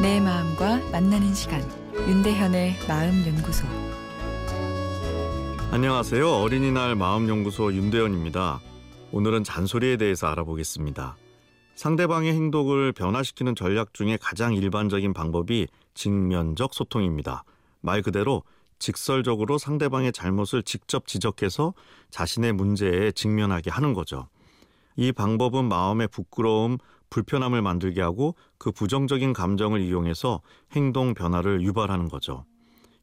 만나는 시간 윤대현의 마음 연구소 안녕하세요. 어린이날 마음연구소 윤대현입니다. 오늘은 잔소리에 대해서 알아보겠습니다. 상대방의 행동을 변화시키는 전략 중에 가장 일반적인 방법이 직면적 소통입니다. 말 그대로 직설적으로 상대방의 잘못을 직접 지적해서 자신의 문제에 직면하게 하는 거죠. 이 방법은 마음의 부끄러움, 불편함을 만들게 하고 그 부정적인 감정을 이용해서 행동 변화를 유발하는 거죠.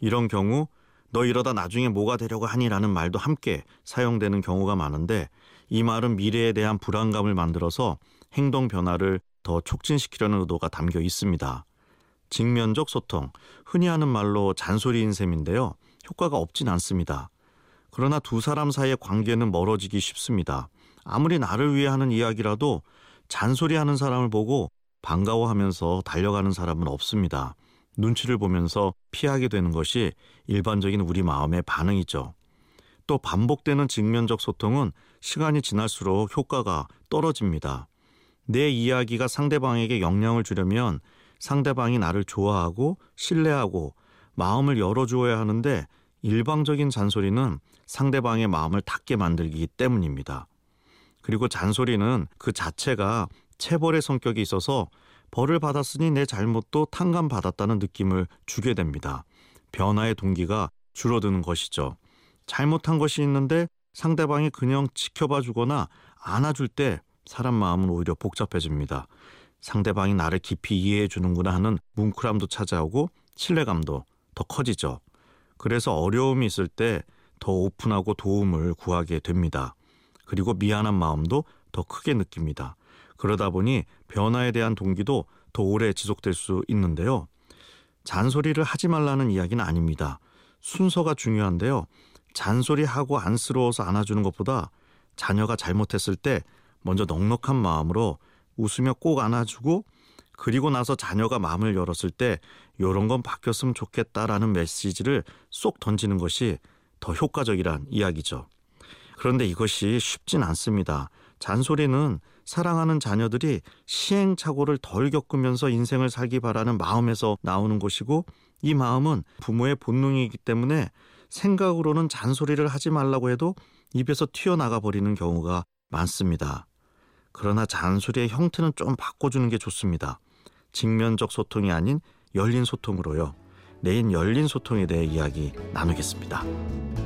이런 경우 너 이러다 나중에 뭐가 되려고 하니라는 말도 함께 사용되는 경우가 많은데 이 말은 미래에 대한 불안감을 만들어서 행동 변화를 더 촉진시키려는 의도가 담겨 있습니다. 직면적 소통, 흔히 하는 말로 잔소리인 셈인데요. 효과가 없진 않습니다. 그러나 두 사람 사이의 관계는 멀어지기 쉽습니다. 아무리 나를 위해 하는 이야기라도 잔소리하는 사람을 보고 반가워하면서 달려가는 사람은 없습니다. 눈치를 보면서 피하게 되는 것이 일반적인 우리 마음의 반응이죠. 또 반복되는 직면적 소통은 시간이 지날수록 효과가 떨어집니다. 내 이야기가 상대방에게 영향을 주려면 상대방이 나를 좋아하고 신뢰하고 마음을 열어주어야 하는데 일방적인 잔소리는 상대방의 마음을 닫게 만들기 때문입니다. 그리고 잔소리는 그 자체가 체벌의 성격이 있어서 벌을 받았으니 내 잘못도 탕감 받았다는 느낌을 주게 됩니다. 변화의 동기가 줄어드는 것이죠. 잘못한 것이 있는데 상대방이 그냥 지켜봐 주거나 안아줄 때 사람 마음은 오히려 복잡해집니다. 상대방이 나를 깊이 이해해 주는구나 하는 뭉클함도 찾아오고 신뢰감도 더 커지죠. 그래서 어려움이 있을 때 더 오픈하고 도움을 구하게 됩니다. 그리고 미안한 마음도 더 크게 느낍니다. 그러다 보니 변화에 대한 동기도 더 오래 지속될 수 있는데요. 잔소리를 하지 말라는 이야기는 아닙니다. 순서가 중요한데요. 잔소리하고 안쓰러워서 안아주는 것보다 자녀가 잘못했을 때 먼저 넉넉한 마음으로 웃으며 꼭 안아주고 그리고 나서 자녀가 마음을 열었을 때 이런 건 바뀌었으면 좋겠다라는 메시지를 쏙 던지는 것이 더 효과적이란 이야기죠. 그런데 이것이 쉽진 않습니다. 잔소리는 사랑하는 자녀들이 시행착오를 덜 겪으면서 인생을 살기 바라는 마음에서 나오는 것이고 이 마음은 부모의 본능이기 때문에 생각으로는 잔소리를 하지 말라고 해도 입에서 튀어나가 버리는 경우가 많습니다. 그러나 잔소리의 형태는 좀 바꿔주는 게 좋습니다. 직면적 소통이 아닌 열린 소통으로요. 내일 열린 소통에 대해 이야기 나누겠습니다.